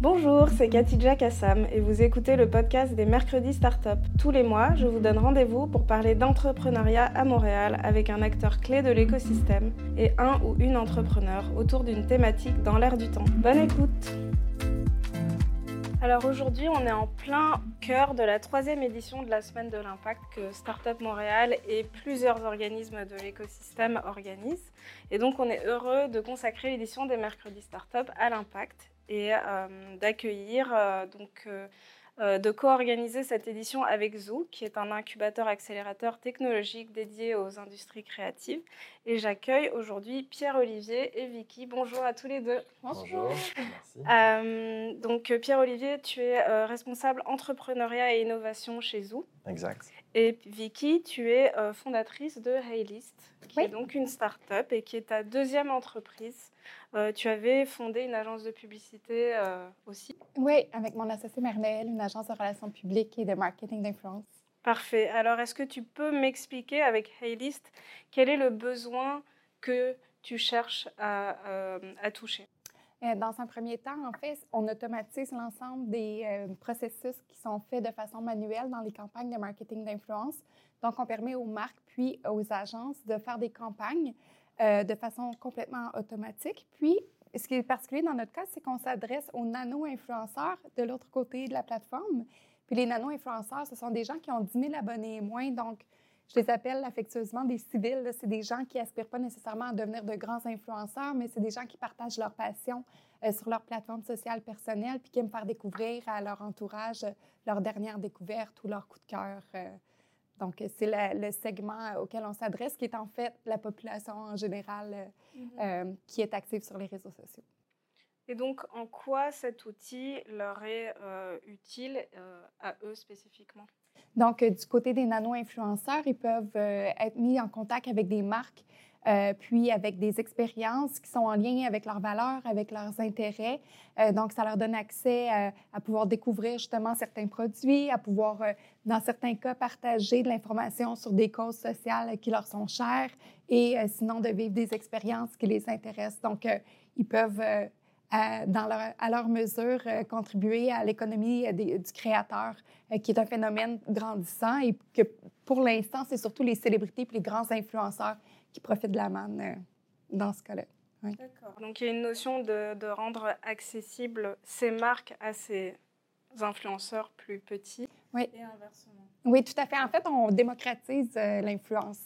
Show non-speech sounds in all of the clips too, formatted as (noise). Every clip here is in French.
Bonjour, c'est Katidja Kassam et vous écoutez le podcast des Mercredis Startup. Tous les mois, je vous donne rendez-vous pour parler d'entrepreneuriat à Montréal avec un acteur clé de l'écosystème et un ou une entrepreneur autour d'une thématique dans l'air du temps. Bonne écoute alors aujourd'hui, on est en plein cœur de la troisième édition de la Semaine de l'Impact que Startup Montréal et plusieurs organismes de l'écosystème organisent. Et donc, on est heureux de consacrer l'édition des mercredis Startup à l'impact et euh, d'accueillir euh, donc euh, de co-organiser cette édition avec Zoo, qui est un incubateur accélérateur technologique dédié aux industries créatives. Et j'accueille aujourd'hui Pierre-Olivier et Vicky. Bonjour à tous les deux. Bonjour. Merci. donc Pierre-Olivier, tu es responsable entrepreneuriat et innovation chez Zoo. Exact. Et Vicky, tu es fondatrice de Haylist, qui est donc une start-up et qui est ta deuxième entreprise euh, tu avais fondé une agence de publicité euh, aussi. Oui, avec mon associé Marnel, une agence de relations publiques et de marketing d'influence. Parfait. Alors, est-ce que tu peux m'expliquer avec Haylist quel est le besoin que tu cherches à, euh, à toucher? Dans un premier temps, en fait, on automatise l'ensemble des processus qui sont faits de façon manuelle dans les campagnes de marketing d'influence. Donc, on permet aux marques puis aux agences de faire des campagnes euh, de façon complètement automatique. Puis, ce qui est particulier dans notre cas, c'est qu'on s'adresse aux nano-influenceurs de l'autre côté de la plateforme. Puis les nano-influenceurs, ce sont des gens qui ont 10 000 abonnés et moins. Je les appelle affectueusement des civils. C'est des gens qui aspirent pas nécessairement à devenir de grands influenceurs, mais c'est des gens qui partagent leur passion euh, sur leur plateforme sociale personnelle puis qui aiment faire découvrir à leur entourage leur dernière découverte ou leur coup de cœur. Euh, donc, c'est le segment auquel on s'adresse, qui est en fait la population en général euh, mm-hmm. euh, qui est active sur les réseaux sociaux. Et donc, en quoi cet outil leur est euh, utile à eux spécifiquement? Donc, du côté des nano-influenceurs, ils peuvent être mis en contact avec des marques euh, puis avec des expériences qui sont en lien avec leurs valeurs, avec leurs intérêts. Euh, donc, ça leur donne accès à, pouvoir découvrir justement certains produits, à pouvoir, euh, dans certains cas, partager de l'information sur des causes sociales qui leur sont chères et sinon de vivre des expériences qui les intéressent. Donc, ils peuvent à, dans leur, à leur mesure, contribuer à l'économie du créateur, qui est un phénomène grandissant et que pour l'instant, c'est surtout les célébrités et les grands influenceurs qui profitent de la manne euh, dans ce cas-là. D'accord. Donc il y a une notion de, de, rendre accessible ces marques à ces influenceurs plus petits oui. et inversement. Oui, tout à fait. En fait, on démocratise euh, l'influence.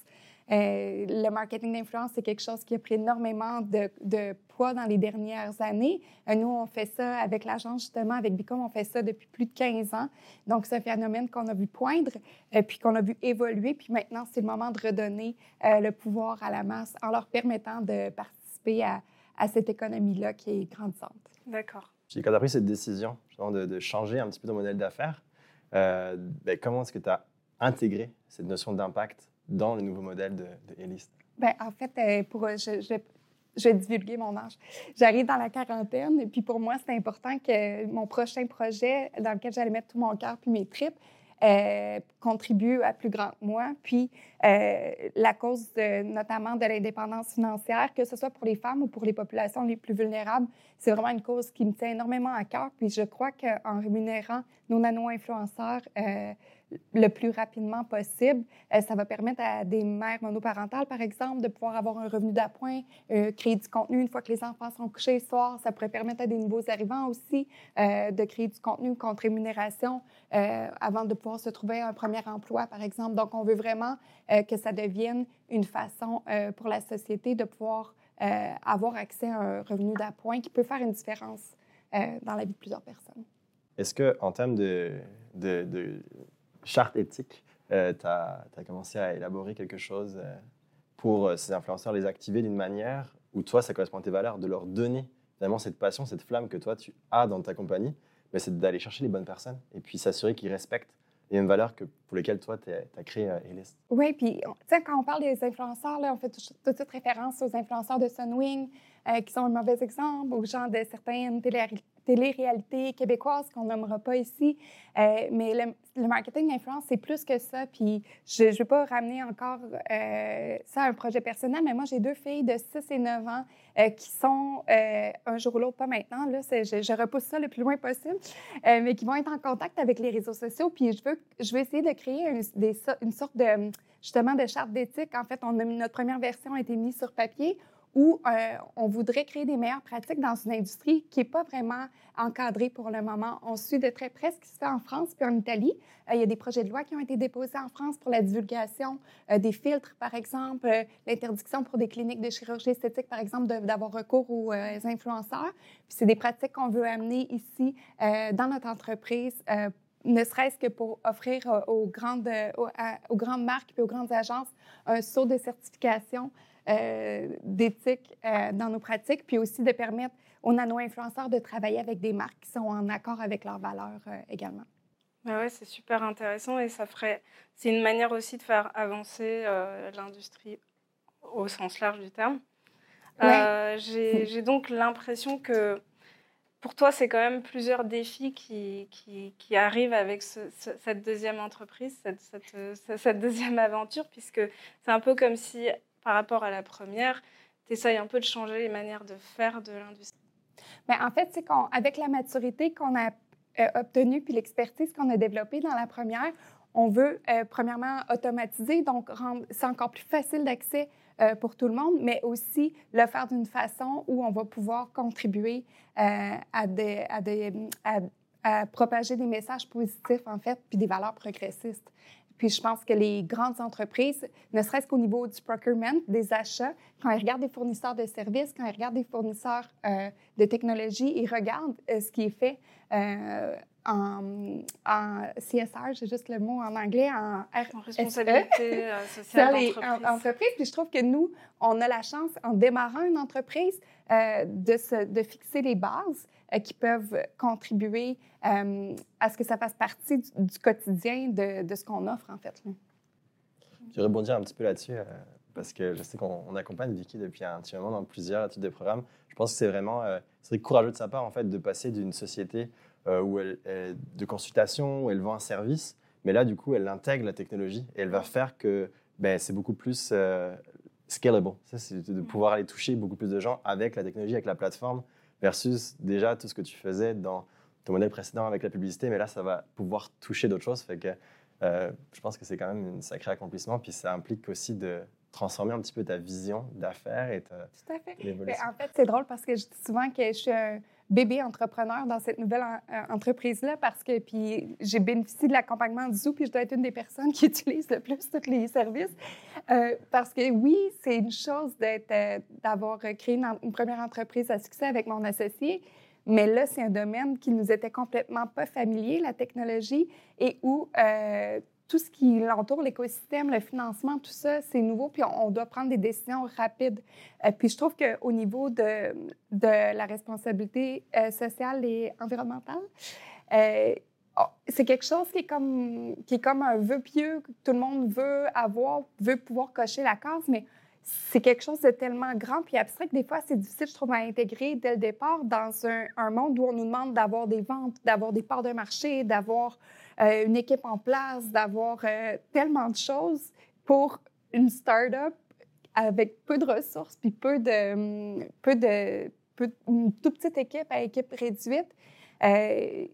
Euh, le marketing d'influence, c'est quelque chose qui a pris énormément de, de poids dans les dernières années. Euh, nous, on fait ça avec l'agence, justement, avec Bicom, on fait ça depuis plus de 15 ans. Donc, c'est un phénomène qu'on a vu poindre, euh, puis qu'on a vu évoluer. Puis maintenant, c'est le moment de redonner le pouvoir à la masse en leur permettant de participer à, à cette économie-là qui est grandissante. D'accord. Puis quand tu as pris cette décision de, de, changer un petit peu ton modèle d'affaires, ben, comment est-ce que tu as intégré cette notion d'impact dans le nouveau modèle de, de Bien, en fait, euh, pour, je, vais divulguer mon âge. J'arrive dans la quarantaine, et puis pour moi, c'est important que mon prochain projet, dans lequel j'allais mettre tout mon cœur puis mes tripes, euh, contribue à plus grand que moi. Puis euh, la cause notamment de l'indépendance financière, que ce soit pour les femmes ou pour les populations les plus vulnérables, c'est vraiment une cause qui me tient énormément à cœur. Puis je crois qu'en rémunérant nos nano-influenceurs, le plus rapidement possible. Euh, ça va permettre à des mères monoparentales, par exemple, de pouvoir avoir un revenu d'appoint, euh, créer du contenu une fois que les enfants sont couchés le soir. Ça pourrait permettre à des nouveaux arrivants aussi euh, de créer du contenu contre rémunération avant de pouvoir se trouver un premier emploi, par exemple. Donc, on veut vraiment que ça devienne une façon pour la société de pouvoir avoir accès à un revenu d'appoint qui peut faire une différence dans la vie de plusieurs personnes. Est-ce que, en termes de charte éthique, euh, tu as, commencé à élaborer quelque chose euh, pour euh, ces influenceurs, les activer d'une manière où toi, ça correspond à tes valeurs, de leur donner finalement cette passion, cette flamme que toi, tu as dans ta compagnie, mais c'est d'aller chercher les bonnes personnes et puis s'assurer qu'ils respectent les mêmes valeurs que pour lesquelles toi, tu as créé euh, Oui, puis quand on parle des influenceurs, là, on fait tout, de suite référence aux influenceurs de Sunwing, qui sont un mauvais exemple, aux gens de certaines télé-réalité québécoise qu'on nommera pas ici. Euh, mais le, marketing d'influence, c'est plus que ça. Puis je ne veux pas ramener encore euh, ça à un projet personnel, mais moi, j'ai deux filles de 6 et 9 ans euh, qui sont un jour ou l'autre, pas maintenant, là, je, je, repousse ça le plus loin possible, mais qui vont être en contact avec les réseaux sociaux. Puis je veux, je veux essayer de créer une, une sorte de, justement, de charte d'éthique. En fait, on a, notre première version a été mise sur papier où euh, on voudrait créer des meilleures pratiques dans une industrie qui n'est pas vraiment encadrée pour le moment. On suit de très près ce qui se fait en France puis en Italie. Euh, il y a des projets de loi qui ont été déposés en France pour la divulgation euh, des filtres, par exemple, l'interdiction pour des cliniques de chirurgie esthétique, par exemple, d'avoir recours aux influenceurs. Puis c'est des pratiques qu'on veut amener ici dans notre entreprise ne serait-ce que pour offrir aux grandes, aux, grandes marques et aux grandes agences un saut de certification d'éthique euh, dans nos pratiques, puis aussi de permettre aux nano-influenceurs de travailler avec des marques qui sont en accord avec leurs valeurs euh, également. Ben ouais, c'est super intéressant et ça ferait. C'est une manière aussi de faire avancer l'industrie au sens large du terme. J'ai donc l'impression que pour toi, c'est quand même plusieurs défis qui, qui, qui arrivent avec cette deuxième entreprise, cette, cette, cette, deuxième aventure, puisque c'est un peu comme si par rapport à la première, tu essayes un peu de changer les manières de faire de l'industrie? Bien, en fait, c'est qu'avec la maturité qu'on a euh, obtenue puis l'expertise qu'on a développée dans la première, on veut euh, premièrement automatiser, donc rendre c'est encore plus facile d'accès euh, pour tout le monde, mais aussi le faire d'une façon où on va pouvoir contribuer à, des, à, des, à, propager des messages positifs, en fait, puis des valeurs progressistes. Puis je pense que les grandes entreprises, ne serait-ce qu'au niveau du procurement, des achats, quand ils regardent des fournisseurs de services, quand ils regardent des fournisseurs euh, de technologie, ils regardent euh, ce qui est fait euh, en, en, CSR, j'ai juste le mot en anglais, en, en responsabilité sociale d'entreprise. Puis je trouve que nous, on a la chance, en démarrant une entreprise, de, de fixer les bases euh, qui peuvent contribuer euh, à ce que ça fasse partie du, quotidien de, de ce qu'on offre, en fait. Je vais rebondir un petit peu là-dessus, euh, parce que je sais qu'on accompagne Vicky depuis un petit moment dans plusieurs types de programmes. Je pense que c'est vraiment c'est courageux de sa part, en fait, de passer d'une société où elle, de consultation, où elle vend un service, mais là, du coup, elle intègre la technologie et elle va faire que ben, c'est beaucoup plus scalable. Ça, c'est de pouvoir aller toucher beaucoup plus de gens avec la technologie, avec la plateforme versus déjà tout ce que tu faisais dans ton modèle précédent avec la publicité, mais là, ça va pouvoir toucher d'autres choses. Fait que euh, je pense que c'est quand même un sacré accomplissement, puis ça implique aussi de transformer un petit peu ta vision d'affaires et ta Tout à fait. En fait, c'est drôle parce que je dis souvent que je suis un bébé entrepreneur dans cette nouvelle euh, entreprise-là parce que puis j'ai bénéficié de l'accompagnement du Zoo puis je dois être une des personnes (laughs) qui utilise le plus tous les services. Euh, parce que oui, c'est une chose euh, d'avoir créé une, première entreprise à succès avec mon associé, mais là, c'est un domaine qui nous était complètement pas familier, la technologie, et où tout ce qui l'entoure, l'écosystème, le financement, tout ça, c'est nouveau, puis on, doit prendre des décisions rapides. Euh, puis je trouve qu'au niveau de, de, la responsabilité euh, sociale et environnementale, euh, oh, c'est quelque chose qui est, comme, qui est comme un vœu pieux que tout le monde veut avoir, veut pouvoir cocher la case, mais c'est quelque chose de tellement grand puis abstrait que des fois, c'est difficile, je trouve, à intégrer dès le départ dans un, un monde où on nous demande d'avoir des ventes, d'avoir des parts de marché, d'avoir euh, une équipe en place, d'avoir euh, tellement de choses pour une start-up avec peu de ressources puis peu de, hum, peu de, une toute petite équipe à équipe réduite. Euh,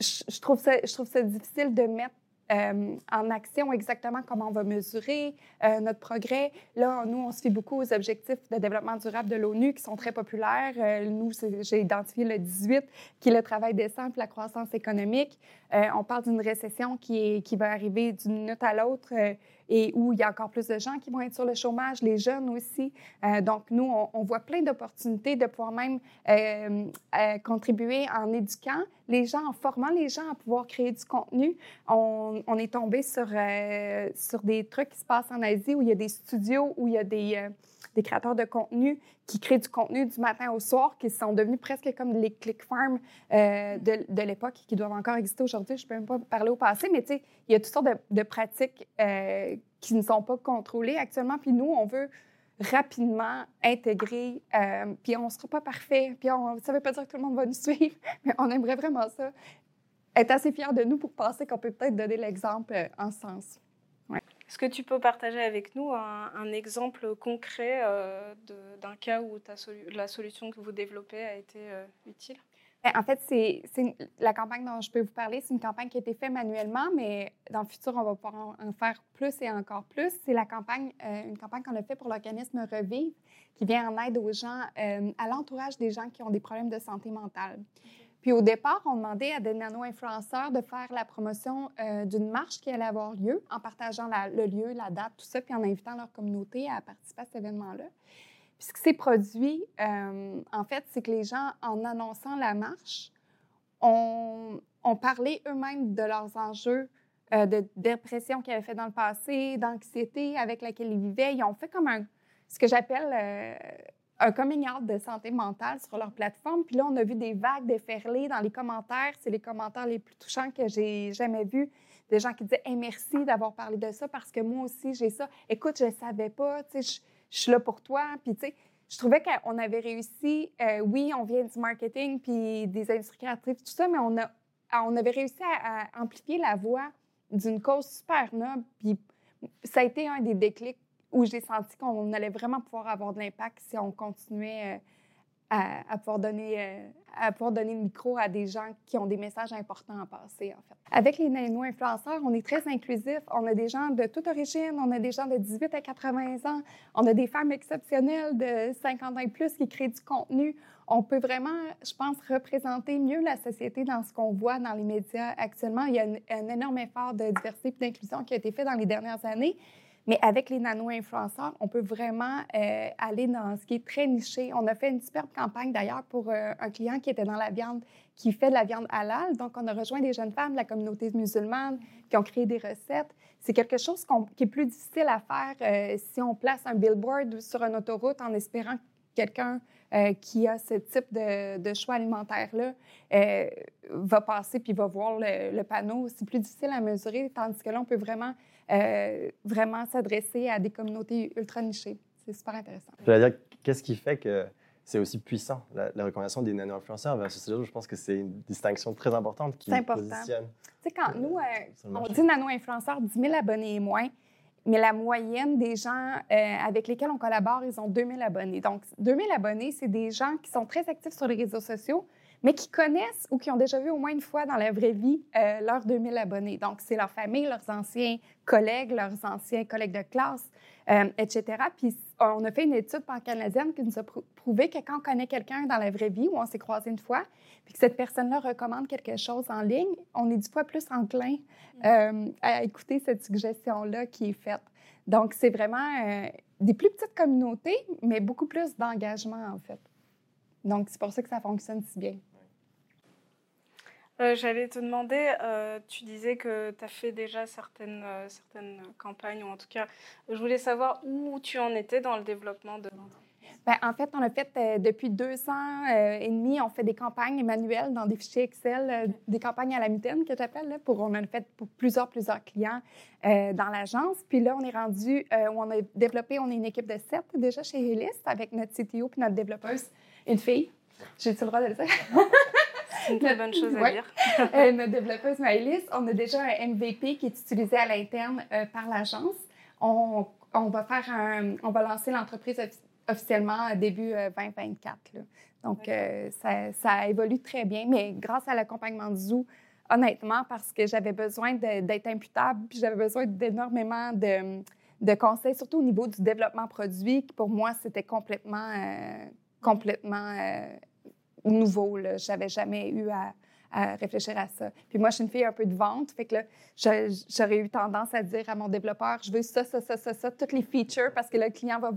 je, trouve ça, je trouve ça difficile de mettre euh, en action exactement comment on va mesurer euh, notre progrès. Là, nous, on se fait beaucoup aux objectifs de développement durable de l'ONU qui sont très populaires. Euh, nous, j'ai identifié le 18, qui est le travail décent et la croissance économique. on parle d'une récession qui, qui va arriver d'une minute à l'autre et où il y a encore plus de gens qui vont être sur le chômage, les jeunes aussi. Euh, donc, nous, on, voit plein d'opportunités de pouvoir même euh, euh, contribuer en éduquant les gens, en formant les gens à pouvoir créer du contenu. On, on est tombé sur, sur des trucs qui se passent en Asie où il y a des studios, où il y a des des créateurs de contenu qui créent du contenu du matin au soir, qui sont devenus presque comme les click farms euh, de, de l'époque, qui doivent encore exister aujourd'hui. Je ne peux même pas parler au passé, mais il y a toutes sortes de, pratiques euh, qui ne sont pas contrôlées actuellement. Puis nous, on veut rapidement intégrer. Euh, puis on ne sera pas parfait. Puis ça ne veut pas dire que tout le monde va nous suivre, (laughs) mais on aimerait vraiment ça. Être assez fiers de nous pour penser qu'on peut peut-être donner l'exemple en ce sens. Est-ce que tu peux partager avec nous un, exemple concret euh, d'un cas où la solution que vous développez a été utile? Ben, en fait, c'est la campagne dont je peux vous parler. C'est une campagne qui a été faite manuellement, mais dans le futur, on va pouvoir en, faire plus et encore plus. C'est la campagne, euh, une campagne qu'on a faite pour l'organisme Revive, qui vient en aide aux gens, euh, à l'entourage des gens qui ont des problèmes de santé mentale. Puis au départ, on demandait à des nano-influenceurs de faire la promotion euh, d'une marche qui allait avoir lieu en partageant le lieu, la date, tout ça, puis en invitant leur communauté à participer à cet événement-là. Puis ce qui s'est produit, euh, en fait, c'est que les gens, en annonçant la marche, ont, parlé eux-mêmes de leurs enjeux euh, de dépression qu'ils avaient fait dans le passé, d'anxiété avec laquelle ils vivaient. Ils ont fait comme un, ce que j'appelle euh, un coming out de santé mentale sur leur plateforme. Puis là, on a vu des vagues déferler dans les commentaires. C'est les commentaires les plus touchants que j'ai jamais vus. Des gens qui disaient merci d'avoir parlé de ça parce que moi aussi, j'ai ça. Écoute, je ne savais pas. Je suis là pour toi. Puis, tu sais, je trouvais qu'on avait réussi. Euh, oui, on vient du marketing puis des industries créatives, tout ça, mais on, a, on avait réussi à, amplifier la voix d'une cause super noble. Puis, ça a été un des déclics où j'ai senti qu'on allait vraiment pouvoir avoir de l'impact si on continuait. Euh, à, pouvoir donner, euh, à pouvoir donner le micro à des gens qui ont des messages importants à passer, en fait. Avec les nano-influenceurs, on est très inclusif. On a des gens de toute origine, on a des gens de 18 à 80 ans, on a des femmes exceptionnelles de 50 ans et plus qui créent du contenu. On peut vraiment, je pense, représenter mieux la société dans ce qu'on voit dans les médias actuellement. Il y a un, un énorme effort de diversité et d'inclusion qui a été fait dans les dernières années. Mais avec les nano-influenceurs, on peut vraiment euh, aller dans ce qui est très niché. On a fait une superbe campagne d'ailleurs pour euh, un client qui était dans la viande, qui fait de la viande halal. Donc, on a rejoint des jeunes femmes de la communauté musulmane qui ont créé des recettes. C'est quelque chose qui est plus difficile à faire euh, si on place un billboard sur une autoroute en espérant que quelqu'un qui a ce type de, choix alimentaire-là va passer puis va voir le, le panneau. C'est plus difficile à mesurer, tandis que là, on peut vraiment euh, vraiment s'adresser à des communautés ultra nichées. C'est super intéressant. Je veux dire, qu'est-ce qui fait que c'est aussi puissant, la, recommandation des nano-influenceurs versus les autres? Je pense que c'est une distinction très importante qui important. positionne. Tu sais, quand nous, euh, on dit nano-influenceurs, 10 000 abonnés et moins, mais la moyenne des gens euh, avec lesquels on collabore, ils ont 2 000 abonnés. Donc, 2 000 abonnés, c'est des gens qui sont très actifs sur les réseaux sociaux, mais qui connaissent ou qui ont déjà vu au moins une fois dans la vraie vie euh, leurs 2000 abonnés. Donc, c'est leur famille, leurs anciens collègues, leurs anciens collègues de classe, euh, etc. Puis, on a fait une étude pan-canadienne qui nous a prouvé que quand on connaît quelqu'un dans la vraie vie, où on s'est croisé une fois, puis que cette personne-là recommande quelque chose en ligne, on est dix fois plus enclin euh, à écouter cette suggestion-là qui est faite. Donc, c'est vraiment des plus petites communautés, mais beaucoup plus d'engagement, en fait. Donc, c'est pour ça que ça fonctionne si bien. Euh, j'allais te demander, euh, tu disais que tu as fait déjà certaines, euh, certaines campagnes, ou en tout cas, je voulais savoir où tu en étais dans le développement de l'entreprise. Ben, en fait, on a fait depuis deux ans et demi, on fait des campagnes manuelles dans des fichiers Excel, des campagnes à la mitaine que j'appelle. Pour, on en a fait pour plusieurs, plusieurs clients dans l'agence. Puis là, on est rendu, où on a développé, on est une équipe de sept déjà chez Hélis avec notre CTO puis notre développeuse, une fille. J'ai-tu le droit de le dire? (laughs) C'est une très bonne chose à dire. (laughs) euh, notre développeuse Maëlys, on a déjà un MVP qui est utilisé à l'interne euh, par l'agence. On, on, va faire un, on va lancer l'entreprise officiellement début 2024. Euh, Donc, euh, ça, ça, évolue très bien, mais grâce à l'accompagnement de Zoo, honnêtement, parce que j'avais besoin d'être imputable, puis j'avais besoin d'énormément de, de, conseils, surtout au niveau du développement produit, qui pour moi, c'était complètement, complètement nouveau. Je n'avais jamais eu à, réfléchir à ça. Puis moi, je suis une fille un peu de vente, fait que j'aurais eu tendance à dire à mon développeur, je veux ça, ça, ça, ça, ça, toutes les features parce que le client va,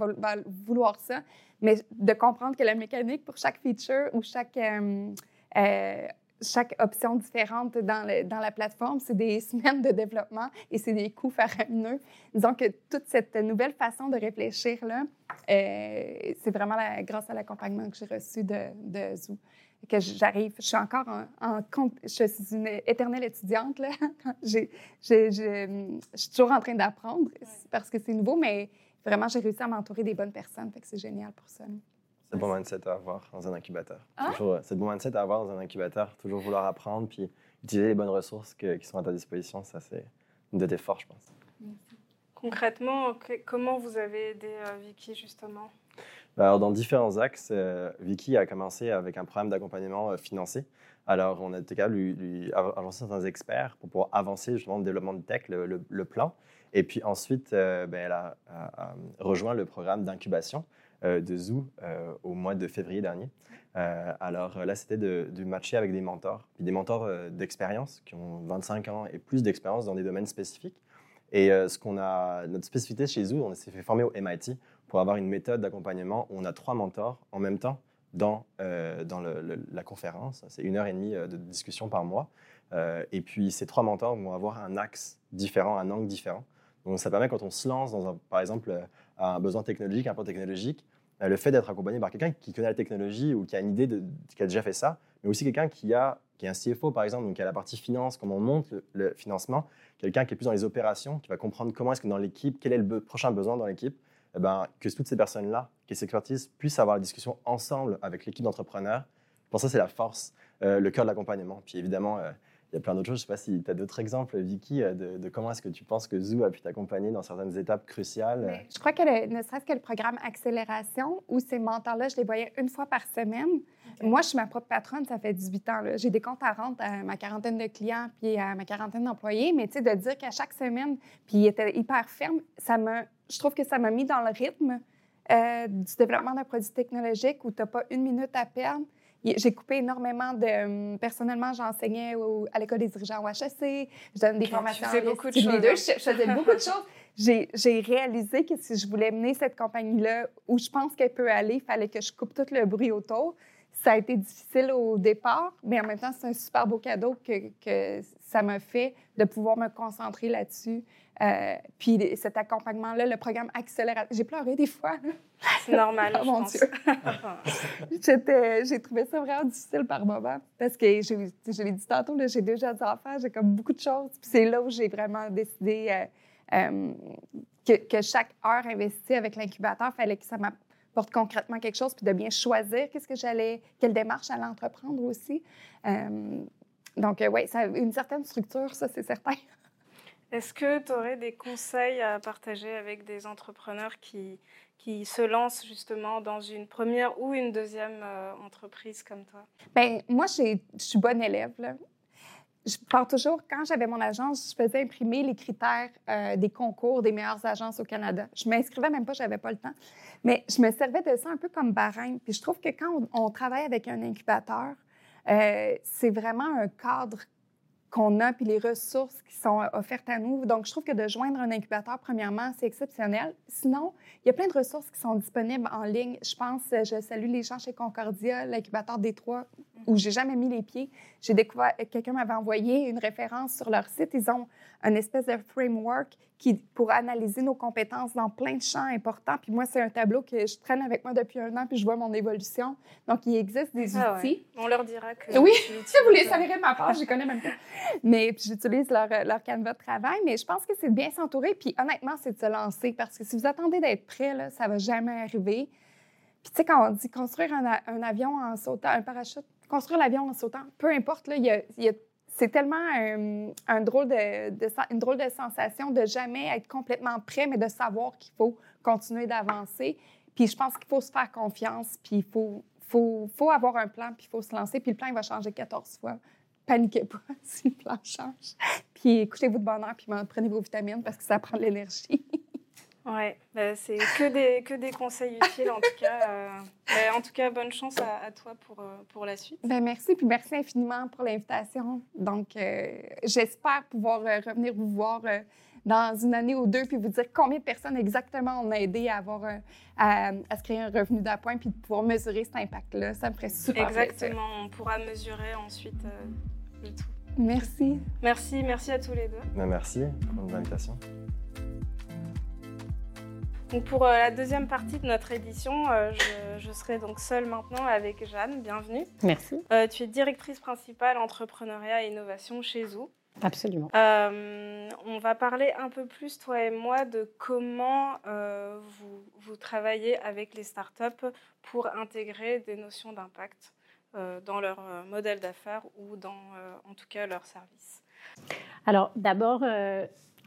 vouloir ça. Mais de comprendre que la mécanique pour chaque feature ou chaque euh, euh, chaque option différente dans, dans la plateforme, c'est des (laughs) semaines de développement et c'est des coûts faramineux. Que toute cette nouvelle façon de réfléchir, là, euh, c'est vraiment grâce à l'accompagnement que j'ai reçu de, de Zoo que j'arrive. Je suis encore en, compte. Je suis une éternelle étudiante. Là. (laughs) je suis toujours en train d'apprendre parce que c'est nouveau, mais vraiment, j'ai réussi à m'entourer des bonnes personnes. Fait que c'est génial pour ça. C'est le bon mindset à avoir dans un incubateur. Ah? Euh, C'est le bon mindset à avoir dans un incubateur. Toujours vouloir apprendre, puis utiliser les bonnes ressources que- qui sont à ta disposition. Ça, c'est une de tes forces, je pense. Concrètement, que- comment vous avez aidé euh, Vicky justement? Alors, dans différents axes, euh, Vicky a commencé avec un programme d'accompagnement euh, financé. Alors, on a été capable de lui, lui av- avancer certains experts pour pouvoir avancer justement le développement de tech, le, le- le plan. Et puis ensuite, euh, ben, elle a, a- a rejoint le programme d'incubation de Zoo euh, au mois de février dernier. Euh, alors euh, là, c'était de, matcher avec des mentors, des mentors euh, d'expérience qui ont 25 ans et plus d'expérience dans des domaines spécifiques. Et euh, ce qu'on a, notre spécificité chez Zoo, on s'est fait former au MIT pour avoir une méthode d'accompagnement où on a trois mentors en même temps dans, euh, dans la conférence. C'est une heure et demie euh, de discussion par mois. Euh, et puis, ces trois mentors vont avoir un axe différent, un angle différent. Donc, ça permet, quand on se lance dans, un, par exemple, euh, un besoin technologique, un plan technologique, euh, le fait d'être accompagné par quelqu'un qui connaît la technologie ou qui a une idée, de, qui a déjà fait ça, mais aussi quelqu'un qui, a, qui est un CFO, par exemple, donc qui a la partie finance, comment on monte le, financement, quelqu'un qui est plus dans les opérations, qui va comprendre comment est-ce que dans l'équipe, quel est le prochain besoin dans l'équipe, eh ben, que toutes ces personnes-là, qui s'expertisent, puissent avoir la discussion ensemble avec l'équipe d'entrepreneurs. Pour ça, c'est la force, euh, le cœur de l'accompagnement. Puis évidemment, euh, il y a plein d'autres choses. Je ne sais pas si tu as d'autres exemples, Vicky, euh, de, de comment est-ce que tu penses que Zoo a pu t'accompagner dans certaines étapes cruciales? Mais je crois que le- ne serait-ce que le programme Accélération, où ces mentors-là, je les voyais une fois par semaine. Moi, je suis ma propre patronne, ça fait 18 ans. là. J'ai des comptes à rente à ma quarantaine de clients puis à ma quarantaine d'employés. Mais tu sais, de dire qu'à chaque semaine, puis il était hyper ferme, ça me, je trouve que ça m'a mis dans le rythme euh, du développement d'un produit technologique où tu n'as pas une minute à perdre. J'ai coupé énormément de. hum, Personnellement, j'enseignais à l'école des dirigeants au HEC. Je donne des formations tu faisais en beaucoup de choses. Je faisais (laughs) beaucoup de choses. J'ai j'ai réalisé que si je voulais mener cette compagnie-là où je pense qu'elle peut aller, il fallait que je coupe tout le bruit autour. Ça a été difficile au départ, mais en même temps, c'est un super beau cadeau que, que ça m'a fait de pouvoir me concentrer là-dessus. Euh, puis cet accompagnement-là, le programme accélère. J'ai pleuré des fois. C'est normal, Oh (laughs) je mon. Dieu. (laughs) J'ai trouvé ça vraiment difficile par moment parce que j'ai- je l'ai dit tantôt, j'ai deux jeunes enfants, j'ai comme beaucoup de choses. Puis c'est là où j'ai vraiment décidé euh, euh, que, que chaque heure investie avec l'incubateur, fallait que ça concrètement quelque chose, puis de bien choisir qu'est-ce que j'allais, quelle démarche j'allais entreprendre aussi. Euh, donc, oui, ça a une certaine structure, ça, c'est certain. (laughs) Est-ce que tu aurais des conseils à partager avec des entrepreneurs qui, qui se lancent justement dans une première ou une deuxième euh, entreprise comme toi? Bien, moi, je suis bonne élève. Là. Je pars toujours, quand j'avais mon agence, je faisais imprimer les critères euh, des concours des meilleures agences au Canada. Je m'inscrivais même pas, j'avais pas le temps. Mais je me servais de ça un peu comme barème. Puis je trouve que quand on, travaille avec un incubateur, euh, c'est vraiment un cadre qu'on a, puis les ressources qui sont offertes à nous. Donc, je trouve que de joindre un incubateur, premièrement, c'est exceptionnel. Sinon, il y a plein de ressources qui sont disponibles en ligne. Je pense, euh, je salue les gens chez Concordia, l'incubateur Détroit, où j'ai jamais mis les pieds. J'ai découvert, quelqu'un m'avait envoyé une référence sur leur site. Ils ont un espèce de framework qui, pour analyser nos compétences dans plein de champs importants. Puis moi, c'est un tableau que je traîne avec moi depuis un an, puis je vois mon évolution. Donc, il existe des Ah ouais. outils. On leur dira que. Oui, tu (laughs) Si vous les saluerez de ma part, je les connais même pas. Mais j'utilise leur, euh, leur canevas de travail. Mais je pense que c'est de bien s'entourer. Puis honnêtement, c'est de se lancer. Parce que si vous attendez d'être prêt, là, ça va jamais arriver. Puis tu sais, quand on dit construire un avion en sautant, un parachute, construire l'avion en sautant, peu importe, là, il y a- c'est tellement un, drôle de, une drôle de sensation de jamais être complètement prêt, mais de savoir qu'il faut continuer d'avancer. Puis je pense qu'il faut se faire confiance, puis il faut, faut, faut avoir un plan, puis il faut se lancer, puis le plan, il va changer 14 fois. Paniquez pas (laughs) si le plan change. Puis écoutez-vous de bonheur, puis prenez vos vitamines parce que ça prend de l'énergie. (laughs) Ouais, bah, c'est que des, que des conseils utiles en tout cas. euh, bah, en tout cas, bonne chance à, à toi pour, euh, pour la suite. Ben merci, puis merci infiniment pour l'invitation. Donc, euh, j'espère pouvoir euh, revenir vous voir euh, dans une année ou deux, puis vous dire combien de personnes exactement on a aidé à, avoir à, à se créer un revenu d'appoint, puis de pouvoir mesurer cet impact-là. Ça me ferait super plaisir. Exactement, on pourra mesurer ensuite euh, le tout. Merci. Merci, merci à tous les deux. Ben, merci pour l'invitation. Donc pour euh, la deuxième partie de notre édition, euh, je, je serai donc seule maintenant avec Jeanne. Bienvenue. Merci. Euh, tu es directrice principale entrepreneuriat et innovation chez Zoo. Absolument. on va parler un peu plus, toi et moi, de comment vous, vous, travaillez avec les startups pour intégrer des notions d'impact dans leur modèle d'affaires ou dans, en tout cas, leurs services. Alors, d'abord,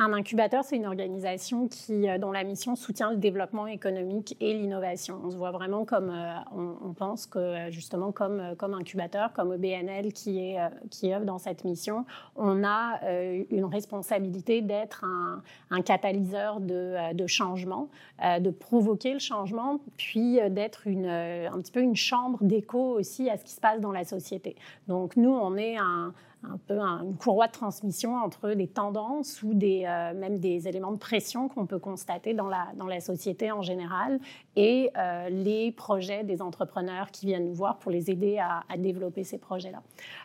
un incubateur, c'est une organisation qui, euh, dont la mission soutient le développement économique et l'innovation. On se voit vraiment comme, euh, on, pense que euh, justement comme, comme incubateur, comme EBNL qui, œuvre dans cette mission, on a une responsabilité d'être un, catalyseur de, de changement, de provoquer le changement, puis d'être une, un petit peu une chambre d'écho aussi à ce qui se passe dans la société. Donc nous, on est un un peu une courroie de transmission entre des tendances ou des, euh, même des éléments de pression qu'on peut constater dans la, dans la société en général et euh, les projets des entrepreneurs qui viennent nous voir pour les aider à, développer ces projets-là.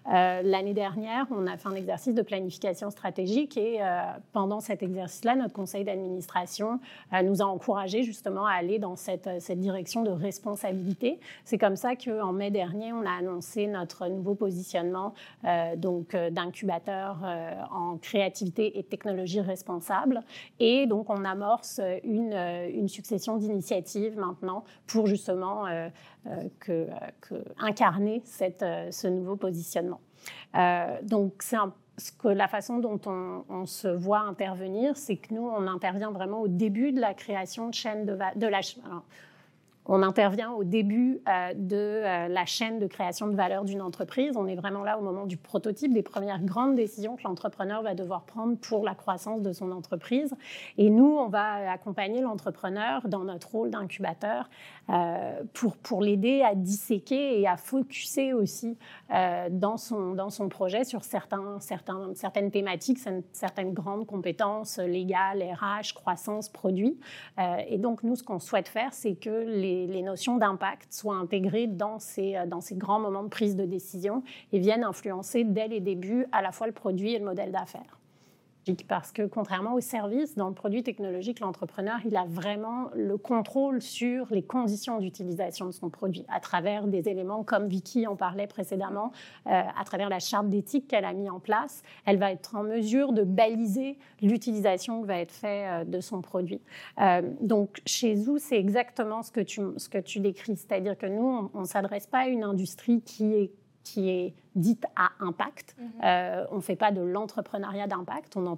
Euh, l'année dernière, on a fait un exercice de planification stratégique et pendant cet exercice-là, notre conseil d'administration nous a encouragés justement à aller dans cette, cette direction de responsabilité. C'est comme ça qu'en mai dernier, on a annoncé notre nouveau positionnement donc euh, d'incubateurs euh, en créativité et technologie responsable. Et donc, on amorce une, euh, succession d'initiatives maintenant pour justement incarner cette, ce nouveau positionnement. donc, c'est ce que la façon dont on, se voit intervenir, c'est que nous, on intervient vraiment au début de la création de chaînes de, de la. On intervient au début euh, de euh, la chaîne de création de valeur d'une entreprise. On est vraiment là au moment du prototype, des premières grandes décisions que l'entrepreneur va devoir prendre pour la croissance de son entreprise. Et nous, on va accompagner l'entrepreneur dans notre rôle d'incubateur euh, pour, pour l'aider à disséquer et à focuser aussi dans, son, dans son projet sur certains, certains, certaines thématiques, certaines grandes compétences légales, RH, croissance, produits. et donc, nous, ce qu'on souhaite faire, c'est que les les, notions d'impact soient intégrées dans ces, euh, dans ces grands moments de prise de décision et viennent influencer dès les débuts à la fois le produit et le modèle d'affaires parce que contrairement au service, dans le produit technologique, l'entrepreneur, il a vraiment le contrôle sur les conditions d'utilisation de son produit à travers des éléments comme Vicky en parlait précédemment, euh, à travers la charte d'éthique qu'elle a mis en place. Elle va être en mesure de baliser l'utilisation qui va être faite euh, de son produit. Euh, donc chez nous, c'est exactement ce que tu, ce que tu décris, c'est-à-dire que nous, on ne s'adresse pas à une industrie qui est qui est dite à impact. Mhm. Euh, on ne fait pas de l'entrepreneuriat d'impact, on,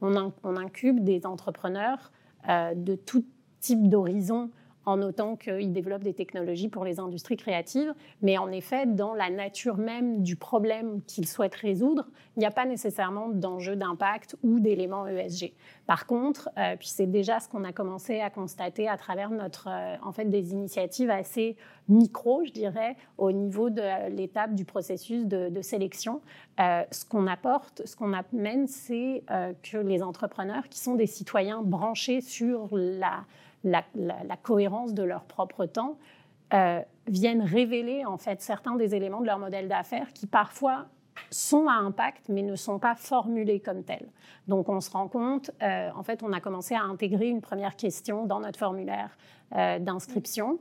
on, incube des entrepreneurs euh, de tout type d'horizon en autant qu'ils développent des technologies pour les industries créatives. Mais en effet, dans la nature même du problème qu'ils souhaitent résoudre, il n'y a pas nécessairement d'enjeu d'impact ou d'éléments ESG. Par contre, euh, puis c'est déjà ce qu'on a commencé à constater à travers notre, euh, en fait, des initiatives assez micro, je dirais, au niveau de l'étape du processus de, sélection. Euh, ce qu'on apporte, ce qu'on amène, c'est que les entrepreneurs, qui sont des citoyens branchés sur la la, cohérence de leur propre temps, euh, viennent révéler en fait certains des éléments de leur modèle d'affaires qui parfois sont à impact mais ne sont pas formulés comme tels. Donc on se rend compte, euh, en fait on a commencé à intégrer une première question dans notre formulaire euh, d'inscription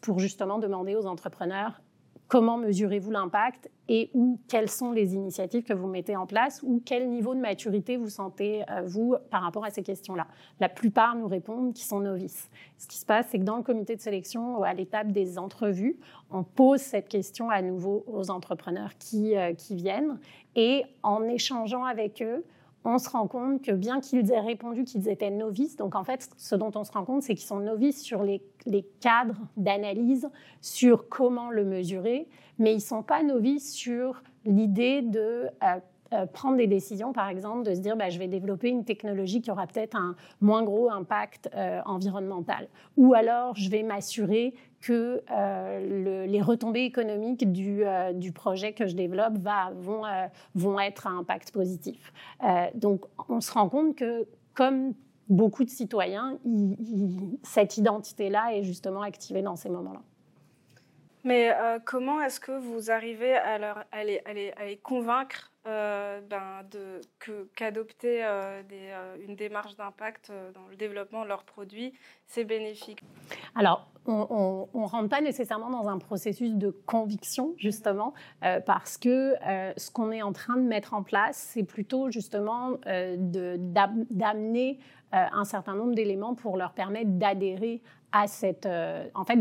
pour justement demander aux entrepreneurs comment mesurez-vous l'impact et quelles sont les initiatives que vous mettez en place ou quel niveau de maturité vous sentez, euh, vous, par rapport à ces questions-là? La plupart nous répondent qu'ils sont novices. Ce qui se passe, c'est que dans le comité de sélection, à l'étape des entrevues, on pose cette question à nouveau aux entrepreneurs qui, euh, qui viennent et en échangeant avec eux, on se rend compte que bien qu'ils aient répondu qu'ils étaient novices, donc en fait, ce dont on se rend compte, c'est qu'ils sont novices sur les, cadres d'analyse, sur comment le mesurer, mais ils ne sont pas novices sur l'idée de euh, euh, prendre des décisions, par exemple, de se dire bah, je vais développer une technologie qui aura peut-être un moins gros impact euh, environnemental. Ou alors je vais m'assurer que euh, les retombées économiques du, projet que je développe vont, être à impact positif. donc on se rend compte que comme beaucoup de citoyens, cette identité-là est justement activée dans ces moments-là. Mais comment est-ce que vous arrivez à, les, convaincre euh, ben de, qu'adopter euh, une démarche d'impact dans le développement de leurs produits, c'est bénéfique. Alors, on ne rentre pas nécessairement dans un processus de conviction, justement, parce que ce qu'on est en train de mettre en place, c'est plutôt justement d'amener un certain nombre d'éléments pour leur permettre d'adhérer à cette, euh, en fait,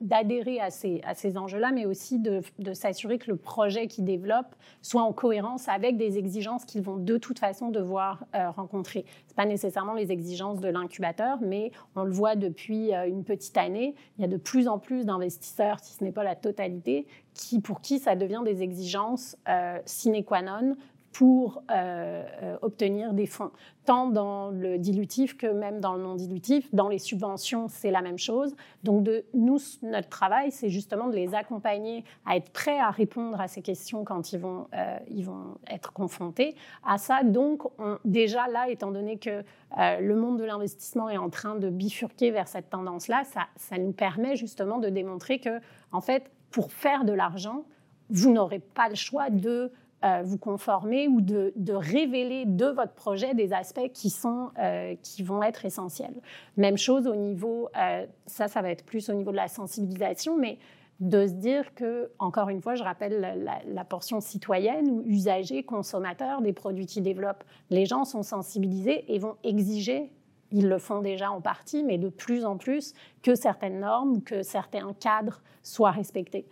d'adhérer de, à ces, à ces enjeux-là, mais aussi de, s'assurer que le projet qu'ils développent soit en cohérence avec des exigences qu'ils vont de toute façon devoir euh, rencontrer. Ce pas nécessairement les exigences de l'incubateur, mais on le voit depuis euh, une petite année, il y a de plus en plus d'investisseurs, si ce n'est pas la totalité, qui, pour qui ça devient des exigences sine qua non pour euh, euh, obtenir des fonds, tant dans le dilutif que même dans le non dilutif. Dans les subventions, c'est la même chose. Donc, de, nous, notre travail, c'est justement de les accompagner à être prêts à répondre à ces questions quand ils vont, euh, ils vont être confrontés à ça. Donc, on, déjà là, étant donné que le monde de l'investissement est en train de bifurquer vers cette tendance-là, ça, ça nous permet justement de démontrer que, en fait, pour faire de l'argent, vous n'aurez pas le choix de euh, vous conformer ou de, révéler de votre projet des aspects qui, sont, euh, qui vont être essentiels. Même chose au niveau, euh, ça, ça va être plus au niveau de la sensibilisation, mais de se dire que, encore une fois, je rappelle la, portion citoyenne ou usager, consommateur des produits qu'ils développent. Les gens sont sensibilisés et vont exiger ils le font déjà en partie, mais de plus en plus, que certaines normes, que certains cadres soient respectés.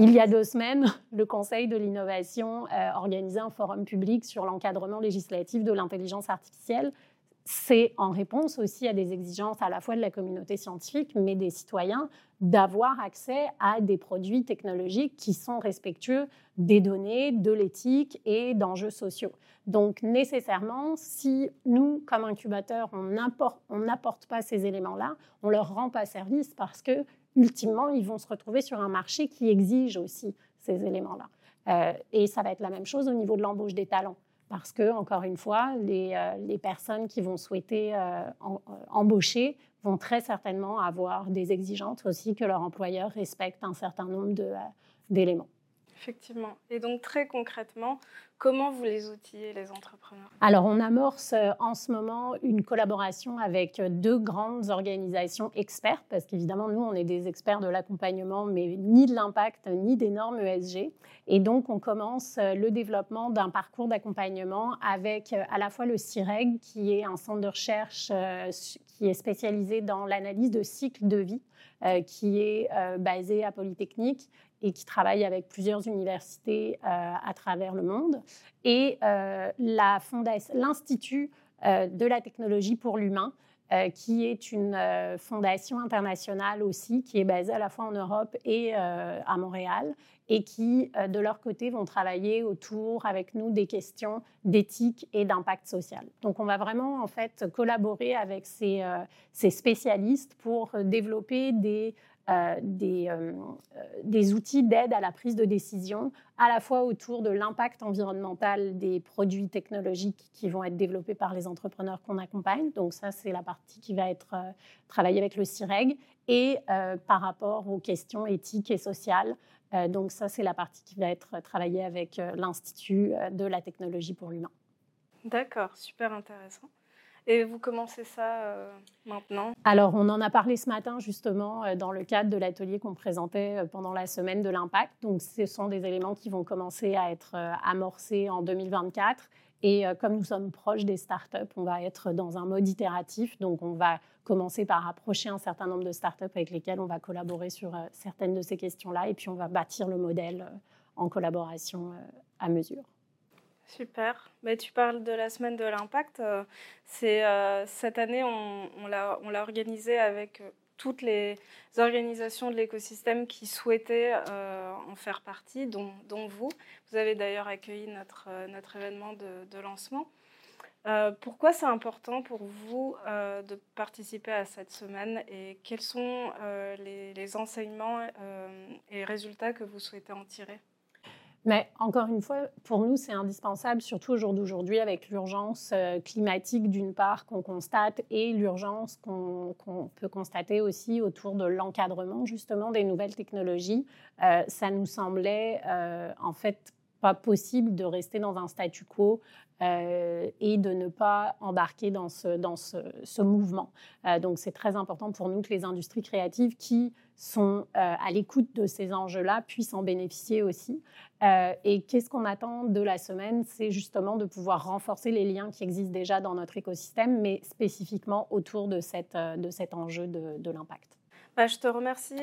Il y a deux semaines, (laughs) le Conseil de l'innovation euh, organisé un forum public sur l'encadrement législatif de l'intelligence artificielle. C'est en réponse aussi à des exigences à la fois de la communauté scientifique, mais des citoyens, d'avoir accès à des produits technologiques qui sont respectueux des données, de l'éthique et d'enjeux sociaux. Donc nécessairement, si nous, comme incubateurs, on n'apporte pas ces éléments-là, on leur rend pas service parce que ultimement, ils vont se retrouver sur un marché qui exige aussi ces éléments-là. Euh, et ça va être la même chose au niveau de l'embauche des talents. Parce que, encore une fois, les, euh, personnes qui vont souhaiter euh, embaucher vont très certainement avoir des exigences aussi que leur employeur respecte un certain nombre d'éléments. Effectivement. Et donc, très concrètement, Comment vous les outillez, les entrepreneurs? Alors, on amorce euh, en ce moment une collaboration avec euh, deux grandes organisations expertes, parce qu'évidemment, nous, on est des experts de l'accompagnement, mais ni de l'impact, ni des normes ESG. Et donc, on commence euh, le développement d'un parcours d'accompagnement avec à la fois le CIREG, qui est un centre de recherche qui est spécialisé dans l'analyse de cycles de vie, qui est basé à Polytechnique et qui travaille avec plusieurs universités à travers le monde et euh, l'Institut euh, de la technologie pour l'humain, euh, qui est une fondation internationale aussi, qui est basée à la fois en Europe et à Montréal, et qui, de leur côté, vont travailler autour avec nous des questions d'éthique et d'impact social. Donc, on va vraiment, en fait, collaborer avec ces, spécialistes pour développer des euh, des, euh, euh, des, outils d'aide à la prise de décision, à la fois autour de l'impact environnemental des produits technologiques qui vont être développés par les entrepreneurs qu'on accompagne. Donc ça, c'est la partie qui va être travaillée avec le CIREG, et par rapport aux questions éthiques et sociales. donc ça, c'est la partie qui va être travaillée avec l'Institut de la technologie pour l'humain. D'accord, super intéressant. Et vous commencez ça euh, maintenant? Alors, on en a parlé ce matin justement euh, dans le cadre de l'atelier qu'on présentait euh, pendant la semaine de l'impact. Donc, ce sont des éléments qui vont commencer à être amorcés en 2024. Et comme nous sommes proches des startups, on va être dans un mode itératif. Donc, on va commencer par approcher un certain nombre de startups avec lesquelles on va collaborer sur certaines de ces questions-là. Et puis, on va bâtir le modèle en collaboration à mesure. Super. Mais tu parles de la semaine de l'impact. Euh, c'est euh, cette année, on, l'a organisé avec euh, toutes les organisations de l'écosystème qui souhaitaient en faire partie, dont, vous. Vous avez d'ailleurs accueilli notre, événement de, lancement. pourquoi c'est important pour vous de participer à cette semaine et quels sont les, enseignements et résultats que vous souhaitez en tirer? Mais encore une fois, pour nous, c'est indispensable, surtout au jour d'aujourd'hui, avec l'urgence euh, climatique d'une part qu'on constate et l'urgence qu'on peut constater aussi autour de l'encadrement justement des nouvelles technologies. Euh, ça nous semblait euh, en fait pas possible de rester dans un statu quo euh, et de ne pas embarquer dans ce, mouvement. Euh, donc c'est très important pour nous que les industries créatives qui sont euh, à l'écoute de ces enjeux-là puissent en bénéficier aussi. et qu'est-ce qu'on attend de la semaine? C'est justement de pouvoir renforcer les liens qui existent déjà dans notre écosystème, mais spécifiquement autour de, cet enjeu de, l'impact. Bah, je te remercie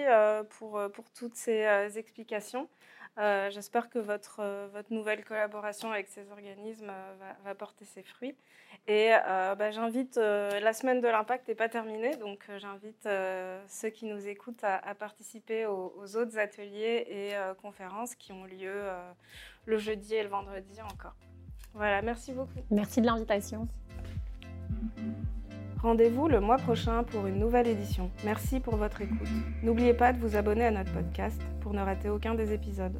pour toutes ces explications. Euh, j'espère que votre, euh, votre nouvelle collaboration avec ces organismes euh, va, porter ses fruits. Et bah, j'invite, la semaine de l'impact n'est pas terminée, donc j'invite ceux qui nous écoutent à, participer aux, aux, autres ateliers et conférences qui ont lieu le jeudi et le vendredi encore. Voilà, merci beaucoup. Merci de l'invitation. Rendez-vous le mois prochain pour une nouvelle édition. Merci pour votre écoute. N'oubliez pas de vous abonner à notre podcast pour ne rater aucun des épisodes.